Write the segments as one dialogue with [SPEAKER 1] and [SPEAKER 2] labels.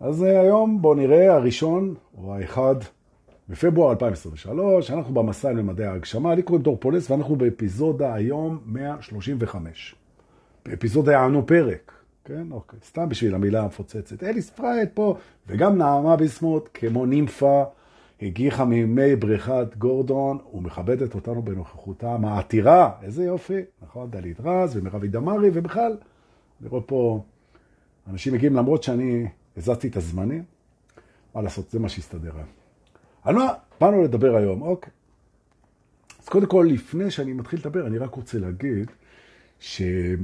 [SPEAKER 1] אז אה, היום בואו נראה הראשון, או האחד, בפברואר 2023, אנחנו במסע למדעי ההגשמה, לי קוראים דור פולס, ואנחנו באפיזודה היום 135. באפיזודה יענו פרק, כן? אוקיי, סתם בשביל המילה המפוצצת. אליס פרייד פה, וגם נעמה ביסמוט, כמו נימפה, הגיחה מימי בריכת גורדון, ומכבדת אותנו בנוכחותה מעתירה, איזה יופי, נכון? דלית רז ומרבי דמרי, ובכלל, אני רואה פה, אנשים מגיעים למרות שאני הזזתי את הזמנים, מה לעשות, זה מה שהסתדר היום. על מה באנו לדבר היום? אוקיי. אז קודם כל, לפני שאני מתחיל לדבר, אני רק רוצה להגיד שאני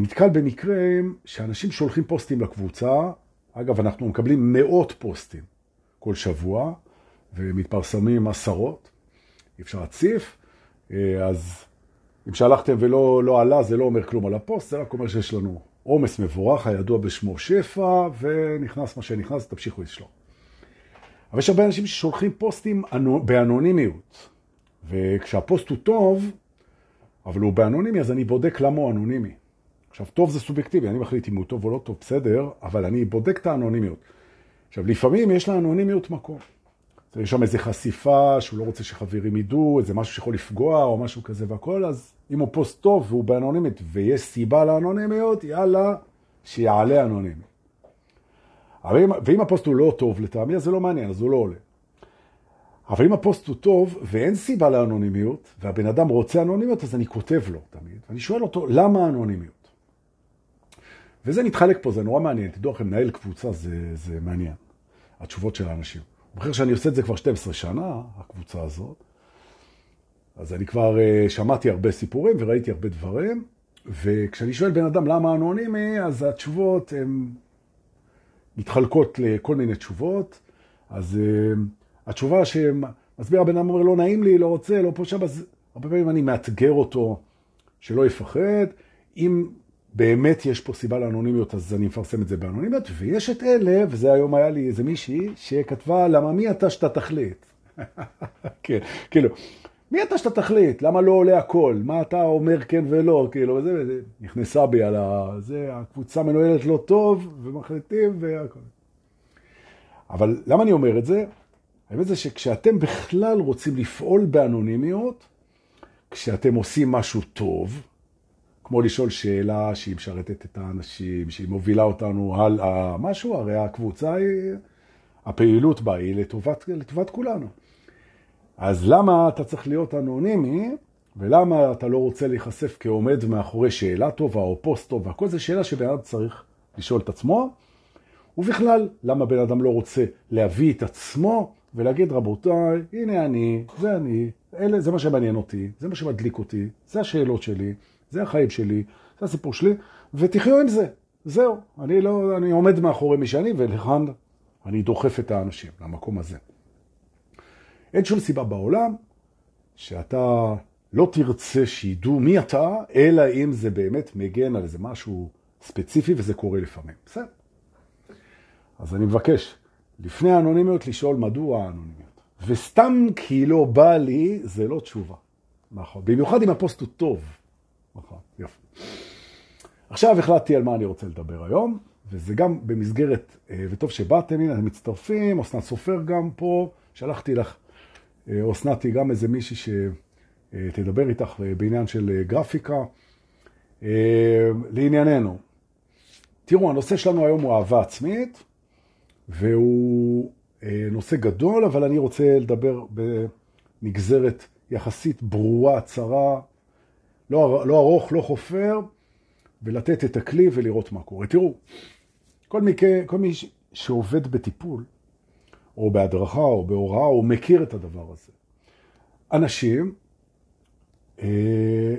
[SPEAKER 1] נתקל במקרים שאנשים שולחים פוסטים לקבוצה, אגב, אנחנו מקבלים מאות פוסטים כל שבוע, ומתפרסמים עשרות, אי אפשר להציף, אז אם שלחתם ולא לא עלה, זה לא אומר כלום על הפוסט, זה רק אומר שיש לנו עומס מבורך, הידוע בשמו שפע, ונכנס מה שנכנס, תמשיכו לשלוח. אבל יש הרבה אנשים ששולחים פוסטים באנונימיות, וכשהפוסט הוא טוב, אבל הוא באנונימי, אז אני בודק למה הוא אנונימי. עכשיו, טוב זה סובייקטיבי, אני מחליט אם הוא טוב או לא טוב, בסדר, אבל אני בודק את האנונימיות. עכשיו, לפעמים יש לאנונימיות מקום. יש שם איזו חשיפה שהוא לא רוצה שחברים ידעו, איזה משהו שיכול לפגוע או משהו כזה והכל, אז אם הוא פוסט טוב והוא באנונימית ויש סיבה לאנונימיות, יאללה, שיעלה אנונימי. ואם הפוסט הוא לא טוב לטעמי, אז זה לא מעניין, אז הוא לא עולה. אבל אם הפוסט הוא טוב ואין סיבה לאנונימיות, והבן אדם רוצה אנונימיות, אז אני כותב לו תמיד, ואני שואל אותו, למה אנונימיות? וזה מתחלק פה, זה נורא מעניין. תדעו לכם, מנהל קבוצה זה, זה מעניין, התשובות של האנשים. ובכן שאני עושה את זה כבר 12 שנה, הקבוצה הזאת, אז אני כבר uh, שמעתי הרבה סיפורים וראיתי הרבה דברים, וכשאני שואל בן אדם למה אנונימי, אז התשובות הן מתחלקות לכל מיני תשובות. אז uh, התשובה שמסביר הבן אדם אומר, לא נעים לי, לא רוצה, לא פה שם, אז הרבה פעמים אני מאתגר אותו שלא יפחד. אם באמת יש פה סיבה לאנונימיות, אז אני מפרסם את זה באנונימיות, ויש את אלה, וזה היום היה לי איזה מישהי, שכתבה, למה מי אתה שאתה תחליט? כן, כאילו, מי אתה שאתה תחליט? למה לא עולה הכל? מה אתה אומר כן ולא? כאילו, וזה, וזה, נכנסה בי על ה... זה, הקבוצה מנוהלת לא טוב, ומחליטים והכל. אבל למה אני אומר את זה? האמת זה שכשאתם בכלל רוצים לפעול באנונימיות, כשאתם עושים משהו טוב, כמו לשאול שאלה שהיא משרתת את האנשים, שהיא מובילה אותנו הלאה, משהו, הרי הקבוצה היא, הפעילות בה היא לטובת, לטובת כולנו. אז למה אתה צריך להיות אנונימי, ולמה אתה לא רוצה להיחשף כעומד מאחורי שאלה טובה או פוסט טובה? כל זה שאלה שבן אדם צריך לשאול את עצמו, ובכלל, למה בן אדם לא רוצה להביא את עצמו ולהגיד, רבותיי, הנה אני, זה אני, אלה, זה מה שמעניין אותי, זה מה שמדליק אותי, זה השאלות שלי, זה החיים שלי, זה הסיפור שלי, ותחיו עם זה. זהו, אני לא, אני עומד מאחורי מי שאני, ולכאן אני דוחף את האנשים למקום הזה. אין שום סיבה בעולם שאתה לא תרצה שידעו מי אתה, אלא אם זה באמת מגן על איזה משהו ספציפי, וזה קורה לפעמים. בסדר. אז אני מבקש, לפני האנונימיות, לשאול מדוע האנונימיות. וסתם כי לא בא לי, זה לא תשובה. נכון. במיוחד אם הפוסט הוא טוב. נכון, יופי. עכשיו החלטתי על מה אני רוצה לדבר היום, וזה גם במסגרת, אה, וטוב שבאתם, הנה, אתם מצטרפים, אסנת סופר גם פה, שלחתי לך, אה, אסנתי גם איזה מישהי שתדבר איתך אה, בעניין של גרפיקה. לענייננו, תראו, הנושא שלנו היום הוא אהבה עצמית, והוא נושא גדול, אבל אני רוצה לדבר בנגזרת יחסית ברורה, צרה, לא, לא ארוך, לא חופר, ולתת את הכלי ולראות מה קורה. תראו, כל מי, כל מי שעובד בטיפול, או בהדרכה, או בהוראה, הוא מכיר את הדבר הזה. אנשים אה,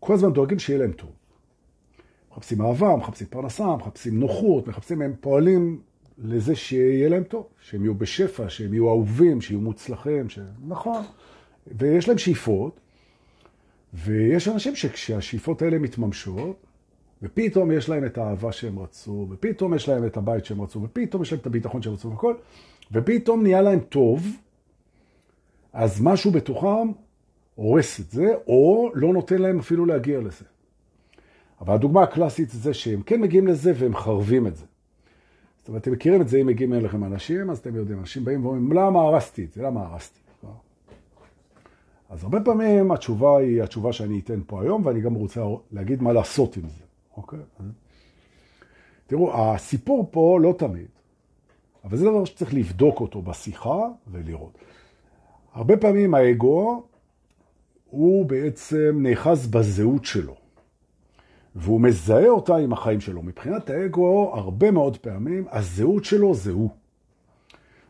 [SPEAKER 1] כל הזמן דואגים שיהיה להם טוב. מחפשים אהבה, מחפשים פרנסה, מחפשים נוחות, מחפשים, הם פועלים לזה שיהיה להם טוב, שהם יהיו בשפע, שהם יהיו אהובים, שיהיו מוצלחים, ש... נכון. ויש להם שאיפות, ויש אנשים שכשהשאיפות האלה מתממשות, ופתאום יש להם את האהבה שהם רצו, ופתאום יש להם את הבית שהם רצו, ופתאום יש להם את הביטחון שהם רצו וכל, ופתאום נהיה להם טוב, אז משהו בתוכם הורס את זה, או לא נותן להם אפילו להגיע לזה. אבל הדוגמה הקלאסית זה שהם כן מגיעים לזה והם חרבים את זה. זאת אומרת, אתם מכירים את זה, אם מגיעים אליכם אנשים, אז אתם יודעים, אנשים באים ואומרים, למה הרסתי את זה? למה הרסתי? אז הרבה פעמים התשובה היא התשובה שאני אתן פה היום, ואני גם רוצה להגיד מה לעשות עם זה, אוקיי? תראו, הסיפור פה לא תמיד, אבל זה דבר שצריך לבדוק אותו בשיחה ולראות. הרבה פעמים האגו הוא בעצם נאחז בזהות שלו, והוא מזהה אותה עם החיים שלו. מבחינת האגו, הרבה מאוד פעמים הזהות שלו זה הוא.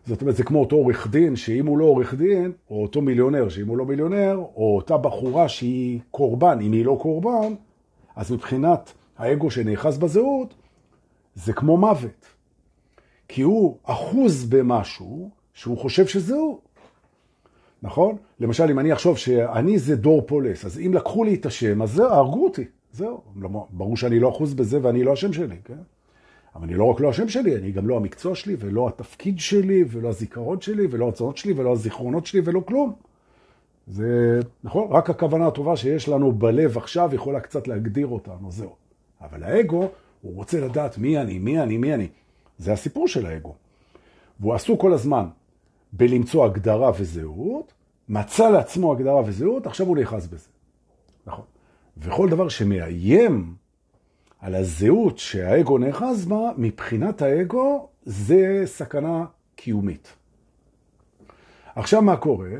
[SPEAKER 1] זאת אומרת, זה כמו אותו עורך דין, שאם הוא לא עורך דין, או אותו מיליונר, שאם הוא לא מיליונר, או אותה בחורה שהיא קורבן, אם היא לא קורבן, אז מבחינת האגו שנאחז בזהות, זה כמו מוות. כי הוא אחוז במשהו שהוא חושב שזה הוא. נכון? למשל, אם אני אחשוב שאני זה דור פולס, אז אם לקחו לי את השם, אז זהו, הרגו אותי. זהו. ברור שאני לא אחוז בזה ואני לא השם שלי, כן? אבל אני לא רק לא השם שלי, אני גם לא המקצוע שלי, ולא התפקיד שלי, ולא הזיכרון שלי, ולא הרצונות שלי, ולא הזיכרונות שלי, ולא כלום. זה, נכון? רק הכוונה הטובה שיש לנו בלב עכשיו יכולה קצת להגדיר אותנו, זהו. אבל האגו, הוא רוצה לדעת מי אני, מי אני, מי אני. זה הסיפור של האגו. והוא עסוק כל הזמן בלמצוא הגדרה וזהות, מצא לעצמו הגדרה וזהות, עכשיו הוא נאחז בזה. נכון. וכל דבר שמאיים על הזהות שהאגו נאחז בה, מבחינת האגו זה סכנה קיומית. עכשיו מה קורה?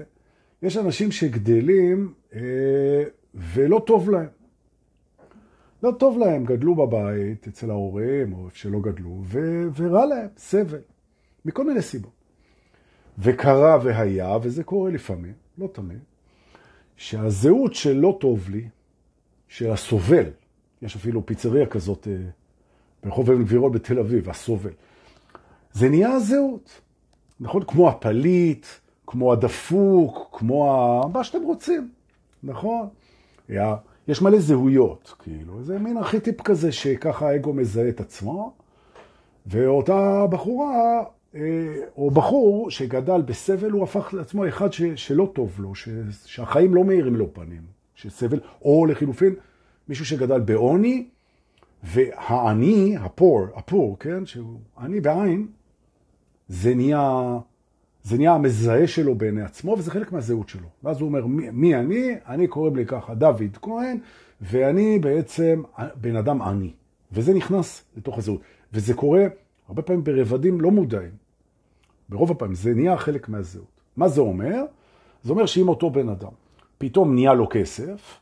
[SPEAKER 1] יש אנשים שגדלים אה, ולא טוב להם. לא טוב להם, גדלו בבית אצל ההורים, או איפה שלא גדלו, ו- ורע להם, סבל, מכל מיני סיבות. וקרה והיה, וזה קורה לפעמים, לא תמיד, שהזהות של לא טוב לי, של הסובל, יש אפילו פיצריה כזאת אה, ברחוב אבן גבירול בתל אביב, הסובל. זה נהיה הזהות, נכון? כמו הפליט, כמו הדפוק, כמו ה... מה שאתם רוצים, נכון? היה... יש מלא זהויות, כאילו, זה מין ארכיטיפ כזה שככה האגו מזהה את עצמו, ואותה בחורה, אה, או בחור שגדל בסבל, הוא הפך לעצמו אחד ש... שלא טוב לו, ש... שהחיים לא מאירים לו פנים, שסבל, או לחילופין, מישהו שגדל בעוני, והעני, הפור, הפור, כן, שהוא עני בעין, זה נהיה, זה נהיה המזהה שלו בעיני עצמו, וזה חלק מהזהות שלו. ואז הוא אומר, מי, מי אני? אני קוראים לי ככה דוד כהן, ואני בעצם בן אדם עני. וזה נכנס לתוך הזהות. וזה קורה הרבה פעמים ברבדים לא מודעים. ברוב הפעמים זה נהיה חלק מהזהות. מה זה אומר? זה אומר שאם אותו בן אדם פתאום נהיה לו כסף,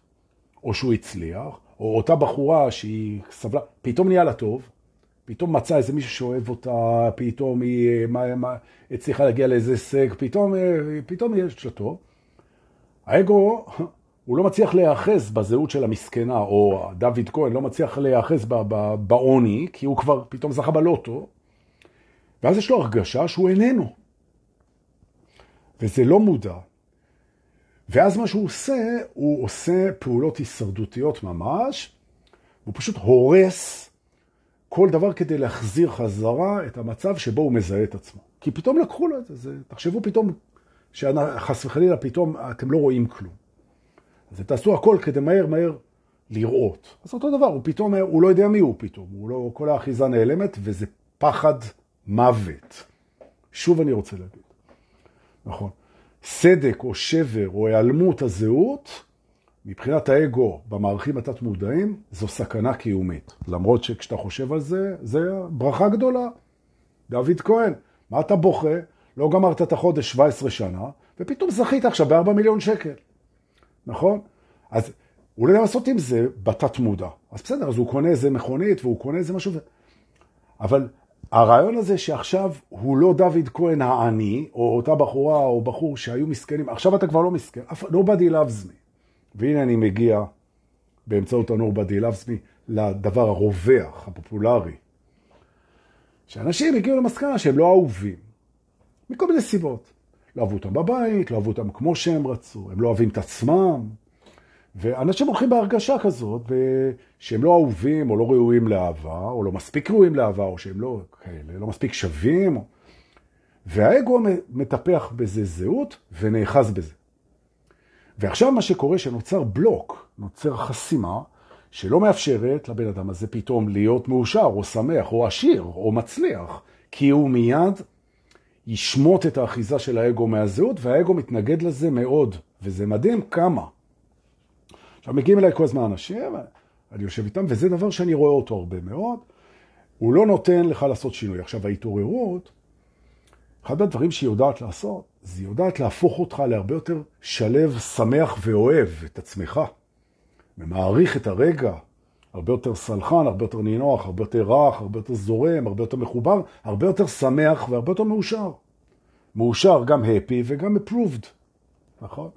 [SPEAKER 1] או שהוא הצליח, או אותה בחורה שהיא סבלה, פתאום נהיה לה טוב, פתאום מצא איזה מישהו שאוהב אותה, פתאום היא מה, מה, הצליחה להגיע לאיזה הישג, פתאום, פתאום יש לה טוב. האגו, הוא לא מצליח להיאחז בזהות של המסכנה, או דוד כהן לא מצליח להיאחז בעוני, כי הוא כבר פתאום זכה בלוטו, ואז יש לו הרגשה שהוא איננו. וזה לא מודע. ואז מה שהוא עושה, הוא עושה פעולות הישרדותיות ממש, הוא פשוט הורס כל דבר כדי להחזיר חזרה את המצב שבו הוא מזהה את עצמו. כי פתאום לקחו לו את זה, תחשבו פתאום, שחס וחלילה פתאום אתם לא רואים כלום. אז תעשו הכל כדי מהר מהר לראות. אז אותו דבר, הוא פתאום, הוא לא יודע מי הוא פתאום, הוא לא, כל האחיזה נעלמת, וזה פחד מוות. שוב אני רוצה להגיד, נכון. סדק או שבר או היעלמות הזהות, מבחינת האגו במערכים התת-מודעים, זו סכנה קיומית. למרות שכשאתה חושב על זה, זה ברכה גדולה. דוד כהן, מה אתה בוכה? לא גמרת את החודש 17 שנה, ופתאום זכית עכשיו ב-4 מיליון שקל. נכון? אז יודע לעשות עם זה בתת מודע. אז בסדר, אז הוא קונה איזה מכונית והוא קונה איזה משהו. אבל הרעיון הזה שעכשיו הוא לא דוד כהן העני, או אותה בחורה או בחור שהיו מסכנים, עכשיו אתה כבר לא מסכן, nobody loves me. והנה אני מגיע באמצעות ה-nobody loves me לדבר הרווח, הפופולרי. שאנשים הגיעו למסקנה שהם לא אהובים, מכל מיני סיבות. לא אהבו אותם בבית, לא אהבו אותם כמו שהם רצו, הם לא אוהבים את עצמם, ואנשים הולכים בהרגשה כזאת, שהם לא אהובים או לא ראויים לאהבה, או לא מספיק ראויים לאהבה, או שהם לא כאלה, לא מספיק שווים. והאגו מטפח בזה זהות ונאחז בזה. ועכשיו מה שקורה שנוצר בלוק, נוצר חסימה, שלא מאפשרת לבן אדם הזה פתאום להיות מאושר או שמח או עשיר או מצליח, כי הוא מיד ישמוט את האחיזה של האגו מהזהות, והאגו מתנגד לזה מאוד, וזה מדהים כמה. עכשיו, מגיעים אליי כל הזמן אנשים, אני יושב איתם, וזה דבר שאני רואה אותו הרבה מאוד. הוא לא נותן לך לעשות שינוי. עכשיו, ההתעוררות, אחד הדברים שהיא יודעת לעשות, זה יודעת להפוך אותך להרבה יותר שלב, שמח ואוהב את עצמך, ומעריך את הרגע, הרבה יותר סלחן, הרבה יותר נינוח, הרבה יותר רך, הרבה יותר זורם, הרבה יותר מחובר, הרבה יותר שמח והרבה יותר מאושר. מאושר גם happy וגם approved, נכון?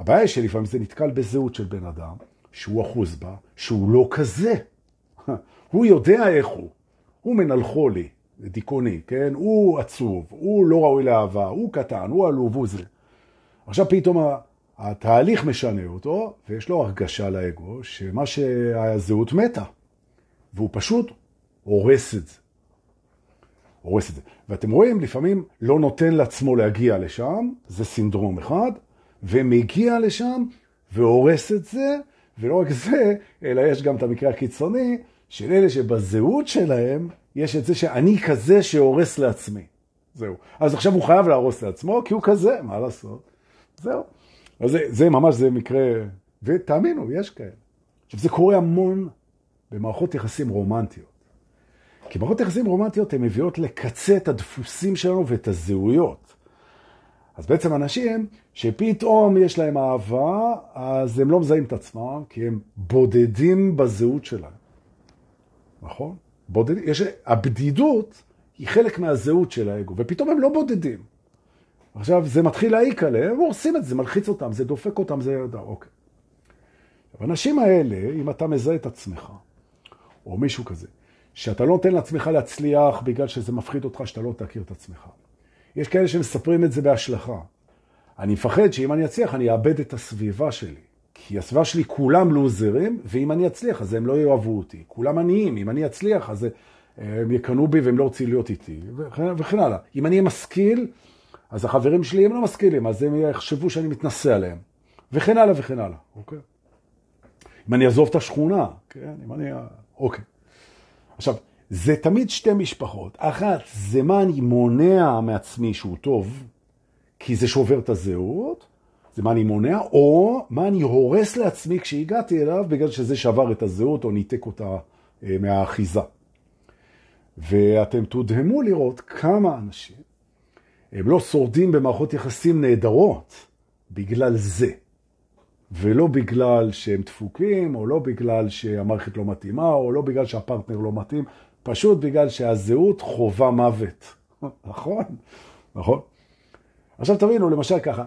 [SPEAKER 1] הבעיה היא שלפעמים זה נתקל בזהות של בן אדם, שהוא אחוז בה, שהוא לא כזה. הוא יודע איך הוא. הוא מנלחו לי, דיכאוני, כן? הוא עצוב, הוא לא ראוי לאהבה, הוא קטן, הוא עלוב, הוא זה. עכשיו פתאום התהליך משנה אותו, ויש לו הרגשה לאגו שמה שהזהות מתה, והוא פשוט הורס את זה. הורס את זה. ואתם רואים, לפעמים לא נותן לעצמו להגיע לשם, זה סינדרום אחד, ומגיע לשם והורס את זה, ולא רק זה, אלא יש גם את המקרה הקיצוני של אלה שבזהות שלהם יש את זה שאני כזה שהורס לעצמי. זהו. אז עכשיו הוא חייב להרוס לעצמו, כי הוא כזה, מה לעשות? זהו. אז זה, זה ממש, זה מקרה, ותאמינו, יש כאלה. עכשיו, זה קורה המון במערכות יחסים רומנטיות. כי מערכות יחסים רומנטיות הן מביאות לקצה את הדפוסים שלנו ואת הזהויות. אז בעצם אנשים שפתאום יש להם אהבה, אז הם לא מזהים את עצמם, כי הם בודדים בזהות שלהם. נכון? בודד... יש... הבדידות היא חלק מהזהות של האגו, ופתאום הם לא בודדים. עכשיו, זה מתחיל להעיק עליהם, הם הורסים את זה, מלחיץ אותם, זה דופק אותם, זה... אוקיי. האנשים האלה, אם אתה מזהה את עצמך, או מישהו כזה, שאתה לא נותן לעצמך להצליח בגלל שזה מפחיד אותך שאתה לא תכיר את עצמך. יש כאלה שמספרים את זה בהשלכה. אני מפחד שאם אני אצליח, אני אאבד את הסביבה שלי. כי הסביבה שלי כולם לוזרים, ואם אני אצליח, אז הם לא יאהבו אותי. כולם עניים, אם אני אצליח, אז הם יקנו בי והם לא רוצים להיות איתי, וכן, הלאה. אם אני משכיל, אז החברים שלי הם לא משכילים, אז הם יחשבו שאני מתנסה עליהם, וכן הלאה וכן הלאה, אוקיי? אם אני אעזוב את השכונה, כן? אם אני... אוקיי. עכשיו, זה תמיד שתי משפחות. אחת, זה מה אני מונע מעצמי שהוא טוב, כי זה שובר את הזהות, זה מה אני מונע, או מה אני הורס לעצמי כשהגעתי אליו, בגלל שזה שבר את הזהות או ניתק אותה אה, מהאחיזה. ואתם תודהמו לראות כמה אנשים הם לא שורדים במערכות יחסים נהדרות בגלל זה, ולא בגלל שהם דפוקים, או לא בגלל שהמערכת לא מתאימה, או לא בגלל שהפרטנר לא מתאים, פשוט בגלל שהזהות חובה מוות. נכון? נכון? עכשיו תבינו, למשל ככה,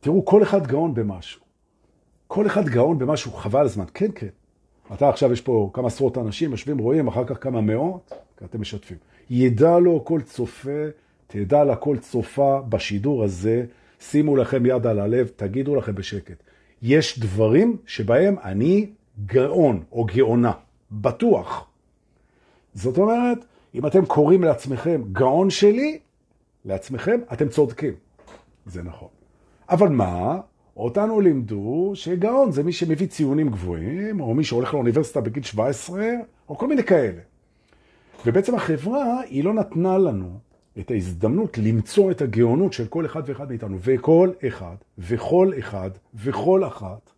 [SPEAKER 1] תראו, כל אחד גאון במשהו. כל אחד גאון במשהו, חבל הזמן. כן, כן. אתה עכשיו, יש פה כמה עשרות אנשים, יושבים, רואים, אחר כך כמה מאות, אתם משתפים. ידע לו כל צופה, תדע לה כל צופה בשידור הזה, שימו לכם יד על הלב, תגידו לכם בשקט. יש דברים שבהם אני גאון או גאונה, בטוח. זאת אומרת, אם אתם קוראים לעצמכם גאון שלי, לעצמכם, אתם צודקים. זה נכון. אבל מה? אותנו לימדו שגאון זה מי שמביא ציונים גבוהים, או מי שהולך לאוניברסיטה בגיל 17, או כל מיני כאלה. ובעצם החברה, היא לא נתנה לנו את ההזדמנות למצוא את הגאונות של כל אחד ואחד מאיתנו. וכל אחד, וכל אחד, וכל אחת,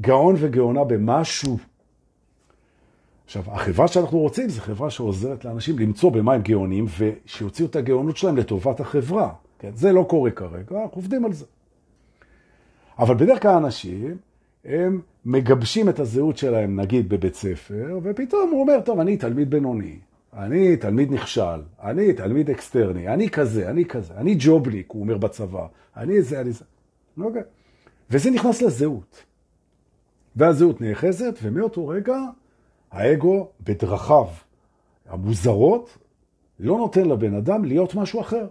[SPEAKER 1] גאון וגאונה במשהו. עכשיו, החברה שאנחנו רוצים זה חברה שעוזרת לאנשים למצוא במה הם גאונים, ושיוציאו את הגאונות שלהם לטובת החברה. כן? זה לא קורה כרגע, אנחנו עובדים על זה. אבל בדרך כלל אנשים, הם מגבשים את הזהות שלהם, נגיד בבית ספר, ופתאום הוא אומר, טוב, אני תלמיד בינוני, אני תלמיד נכשל, אני תלמיד אקסטרני, אני כזה, אני כזה, אני ג'ובניק, הוא אומר בצבא, אני זה, אני זה. אוקיי. וזה נכנס לזהות. והזהות נאחזת, ומאותו רגע האגו בדרכיו המוזרות לא נותן לבן אדם להיות משהו אחר.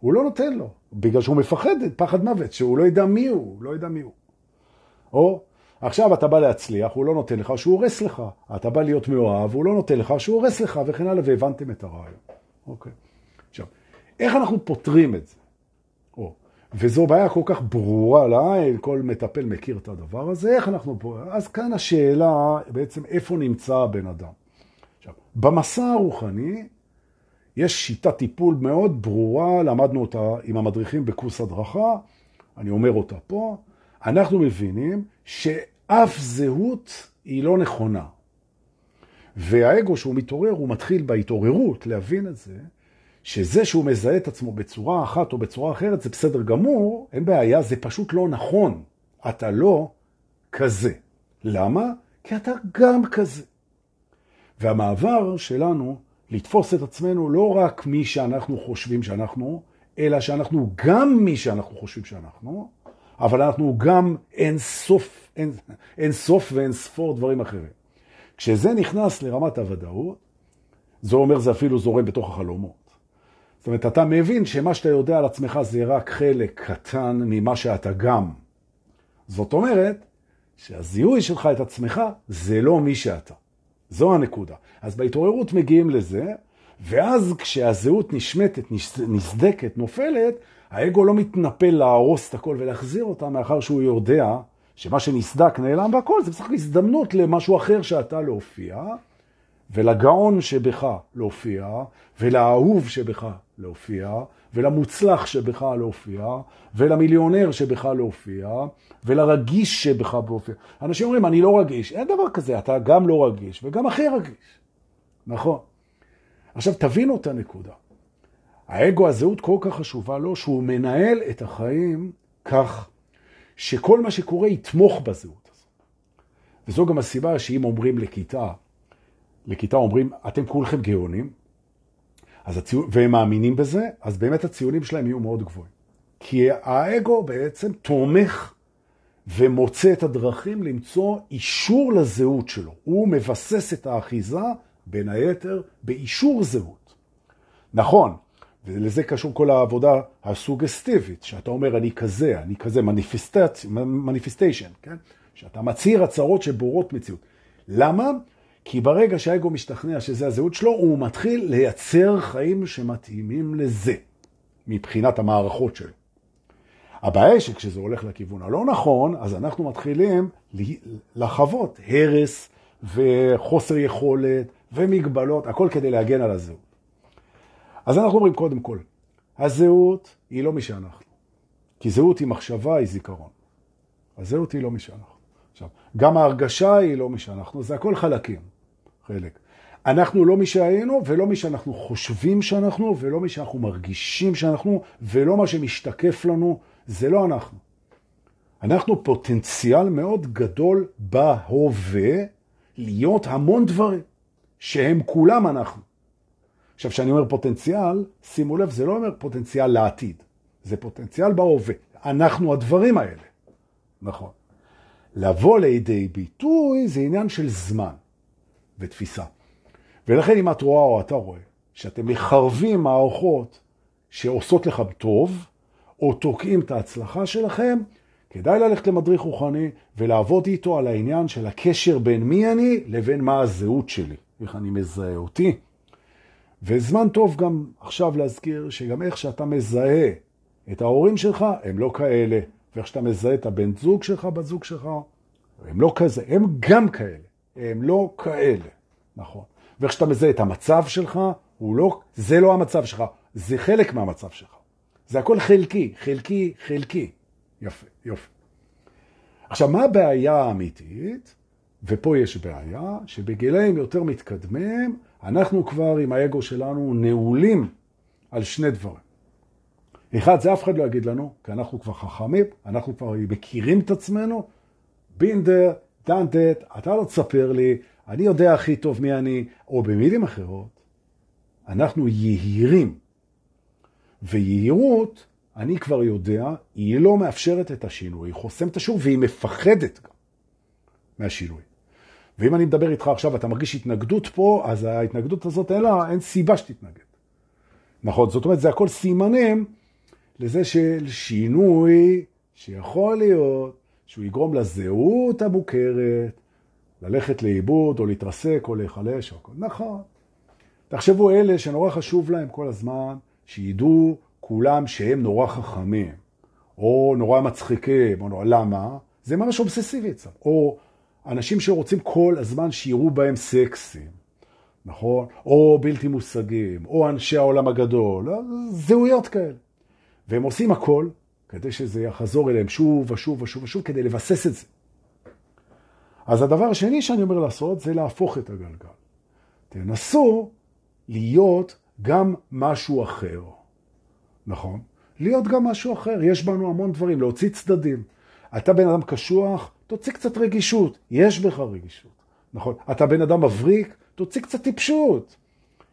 [SPEAKER 1] הוא לא נותן לו, בגלל שהוא מפחד, פחד מוות, שהוא לא ידע מי הוא, לא ידע מי הוא. או עכשיו אתה בא להצליח, הוא לא נותן לך, שהוא הורס לך. אתה בא להיות מאוהב, הוא לא נותן לך, שהוא הורס לך, וכן הלאה, והבנתם את הרעיון. אוקיי. עכשיו, איך אנחנו פותרים את זה? או, וזו בעיה כל כך ברורה לעין, כל מטפל מכיר את הדבר הזה, איך אנחנו פה? אז כאן השאלה בעצם איפה נמצא הבן אדם. עכשיו, במסע הרוחני, יש שיטת טיפול מאוד ברורה, למדנו אותה עם המדריכים בקורס הדרכה, אני אומר אותה פה, אנחנו מבינים שאף זהות היא לא נכונה. והאגו שהוא מתעורר, הוא מתחיל בהתעוררות להבין את זה, שזה שהוא מזהה את עצמו בצורה אחת או בצורה אחרת, זה בסדר גמור, אין בעיה, זה פשוט לא נכון. אתה לא כזה. למה? כי אתה גם כזה. והמעבר שלנו לתפוס את עצמנו לא רק מי שאנחנו חושבים שאנחנו, אלא שאנחנו גם מי שאנחנו חושבים שאנחנו, אבל אנחנו גם אין סוף, אין, אין סוף ואין ספור דברים אחרים. כשזה נכנס לרמת הוודאות, זה אומר זה אפילו זורם בתוך החלומות. זאת אומרת, אתה מבין שמה שאתה יודע על עצמך זה רק חלק קטן ממה שאתה גם. זאת אומרת, שהזיהוי שלך את עצמך זה לא מי שאתה. זו הנקודה. אז בהתעוררות מגיעים לזה, ואז כשהזהות נשמטת, נסדקת, נופלת, האגו לא מתנפל להרוס את הכל ולהחזיר אותה, מאחר שהוא יודע שמה שנסדק נעלם והכל, זה בסך הזדמנות למשהו אחר שאתה להופיע, ולגאון שבך להופיע, ולאהוב שבך להופיע, ולמוצלח שבך להופיע, ולמיליונר שבך להופיע, ולרגיש שבך להופיע. אנשים אומרים, אני לא רגיש. אין דבר כזה, אתה גם לא רגיש, וגם הכי רגיש. נכון. עכשיו, תבינו את הנקודה. האגו, הזהות כל כך חשובה לו, שהוא מנהל את החיים כך שכל מה שקורה יתמוך בזהות הזאת. וזו גם הסיבה שאם אומרים לכיתה, לכיתה אומרים, אתם כולכם גאונים, אז הציון, והם מאמינים בזה, אז באמת הציונים שלהם יהיו מאוד גבוהים. כי האגו בעצם תומך ומוצא את הדרכים למצוא אישור לזהות שלו. הוא מבסס את האחיזה, בין היתר, באישור זהות. נכון, ולזה קשור כל העבודה הסוגסטיבית, שאתה אומר, אני כזה, אני כזה, מניפיסטיישן, כן? שאתה מצהיר הצהרות שבורות מציאות. למה? כי ברגע שהאגו משתכנע שזה הזהות שלו, הוא מתחיל לייצר חיים שמתאימים לזה, מבחינת המערכות שלו. הבעיה היא שכשזה הולך לכיוון הלא נכון, אז אנחנו מתחילים לחוות הרס וחוסר יכולת ומגבלות, הכל כדי להגן על הזהות. אז אנחנו אומרים קודם כל, הזהות היא לא מי שאנחנו. כי זהות היא מחשבה, היא זיכרון. הזהות היא לא מי שאנחנו. עכשיו, גם ההרגשה היא לא מי שאנחנו, זה הכל חלקים. חלק. אנחנו לא מי שהיינו, ולא מי שאנחנו חושבים שאנחנו, ולא מי שאנחנו מרגישים שאנחנו, ולא מה שמשתקף לנו, זה לא אנחנו. אנחנו פוטנציאל מאוד גדול בהווה להיות המון דברים, שהם כולם אנחנו. עכשיו, כשאני אומר פוטנציאל, שימו לב, זה לא אומר פוטנציאל לעתיד, זה פוטנציאל בהווה. אנחנו הדברים האלה. נכון. לבוא לידי ביטוי זה עניין של זמן. ותפיסה. ולכן אם את רואה או אתה רואה שאתם מחרבים מערכות שעושות לך טוב, או תוקעים את ההצלחה שלכם, כדאי ללכת למדריך רוחני ולעבוד איתו על העניין של הקשר בין מי אני לבין מה הזהות שלי, איך אני מזהה אותי. וזמן טוב גם עכשיו להזכיר שגם איך שאתה מזהה את ההורים שלך, הם לא כאלה, ואיך שאתה מזהה את הבן זוג שלך, בת זוג שלך, הם לא כזה, הם גם כאלה. הם לא כאלה, נכון. ואיך שאתה מזהה את המצב שלך, הוא לא, זה לא המצב שלך, זה חלק מהמצב שלך. זה הכל חלקי, חלקי, חלקי. יפה, יופי. עכשיו, מה הבעיה האמיתית? ופה יש בעיה, שבגילאים יותר מתקדמים, אנחנו כבר עם האגו שלנו נעולים על שני דברים. אחד, זה אף אחד לא יגיד לנו, כי אנחנו כבר חכמים, אנחנו כבר מכירים את עצמנו, בינדר, that, אתה לא תספר לי, אני יודע הכי טוב מי אני, או במילים אחרות, אנחנו יהירים. ויהירות, אני כבר יודע, היא לא מאפשרת את השינוי, היא חוסמת את השינוי והיא מפחדת גם מהשינוי. ואם אני מדבר איתך עכשיו, אתה מרגיש התנגדות פה, אז ההתנגדות הזאת אין לה, אין סיבה שתתנגד. נכון, זאת אומרת, זה הכל סימנים לזה של שינוי שיכול להיות שהוא יגרום לזהות המוכרת ללכת לאיבוד או להתרסק או להיחלש. או... נכון. תחשבו אלה שנורא חשוב להם כל הזמן, שידעו כולם שהם נורא חכמים, או נורא מצחיקים, או נורא... למה? זה ממש אובססיבי אצלם. או אנשים שרוצים כל הזמן שיראו בהם סקסים. נכון? או בלתי מושגים, או אנשי העולם הגדול, זהויות כאלה. והם עושים הכל כדי שזה יחזור אליהם שוב ושוב ושוב ושוב, כדי לבסס את זה. אז הדבר השני שאני אומר לעשות זה להפוך את הגלגל. תנסו להיות גם משהו אחר. נכון? להיות גם משהו אחר. יש בנו המון דברים, להוציא צדדים. אתה בן אדם קשוח, תוציא קצת רגישות. יש בך רגישות. נכון? אתה בן אדם מבריק, תוציא קצת טיפשות.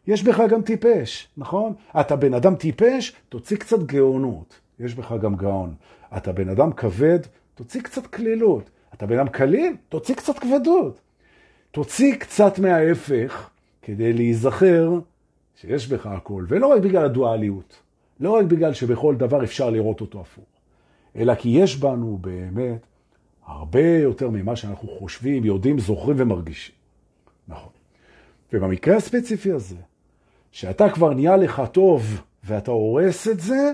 [SPEAKER 1] יש בך גם טיפש, נכון? אתה בן אדם טיפש, תוציא קצת גאונות. יש בך גם גאון. אתה בן אדם כבד, תוציא קצת כלילות. אתה בן אדם קליל, תוציא קצת כבדות. תוציא קצת מההפך כדי להיזכר שיש בך הכל, ולא רק בגלל הדואליות, לא רק בגלל שבכל דבר אפשר לראות אותו הפוך, אלא כי יש בנו באמת הרבה יותר ממה שאנחנו חושבים, יודעים, זוכרים ומרגישים. נכון. ובמקרה הספציפי הזה, שאתה כבר נהיה לך טוב ואתה הורס את זה,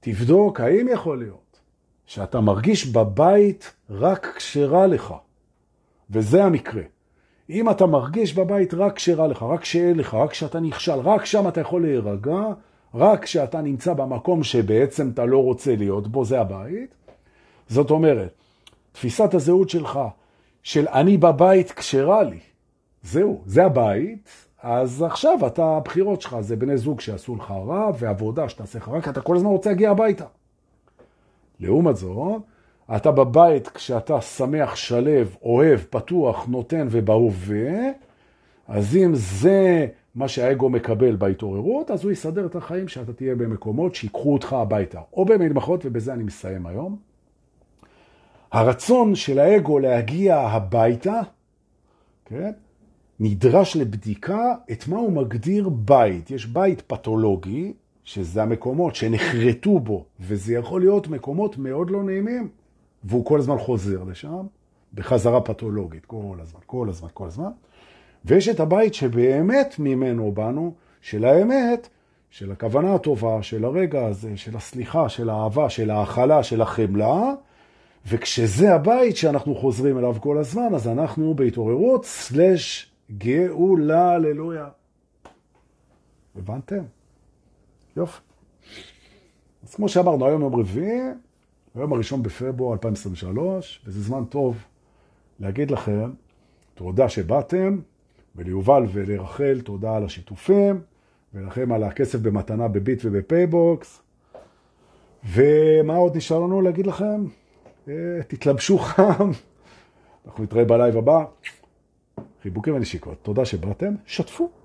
[SPEAKER 1] תבדוק האם יכול להיות שאתה מרגיש בבית רק כשרע לך. וזה המקרה. אם אתה מרגיש בבית רק כשרע לך, רק כשאין לך, רק כשאתה נכשל, רק שם אתה יכול להירגע, רק כשאתה נמצא במקום שבעצם אתה לא רוצה להיות בו, זה הבית. זאת אומרת, תפיסת הזהות שלך, של אני בבית כשרע לי, זהו, זה הבית, אז עכשיו אתה, הבחירות שלך זה בני זוג שעשו לך רע, ועבודה שתעשה לך רע, כי אתה כל הזמן רוצה להגיע הביתה. לעומת זאת, אתה בבית כשאתה שמח, שלב, אוהב, פתוח, נותן ובהווה, אז אם זה מה שהאגו מקבל בהתעוררות, אז הוא יסדר את החיים שאתה תהיה במקומות שיקחו אותך הביתה. או במלמחות, ובזה אני מסיים היום. הרצון של האגו להגיע הביתה, כן? נדרש לבדיקה את מה הוא מגדיר בית. יש בית פתולוגי, שזה המקומות שנחרטו בו, וזה יכול להיות מקומות מאוד לא נעימים, והוא כל הזמן חוזר לשם, בחזרה פתולוגית, כל הזמן, כל הזמן, כל הזמן. ויש את הבית שבאמת ממנו באנו, של האמת, של הכוונה הטובה, של הרגע הזה, של הסליחה, של האהבה, של ההכלה, של החמלה, וכשזה הבית שאנחנו חוזרים אליו כל הזמן, אז אנחנו בהתעוררות slash גאולה, הללויה. הבנתם? יופי. אז כמו שאמרנו, היום יום רביעי, היום הראשון בפברואר 2023, וזה זמן טוב להגיד לכם תודה שבאתם, וליובל ולרחל תודה על השיתופים, ולכם על הכסף במתנה בביט ובפייבוקס. ומה עוד נשאר לנו להגיד לכם? אה, תתלבשו חם. אנחנו נתראה בלייב הבא. חיבוקים ונשיקות. תודה שבאתם, שתפו.